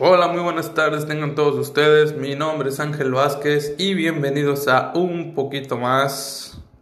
Hola, muy buenas tardes, tengan todos ustedes. Mi nombre es Ángel Vázquez y bienvenidos a un poquito más.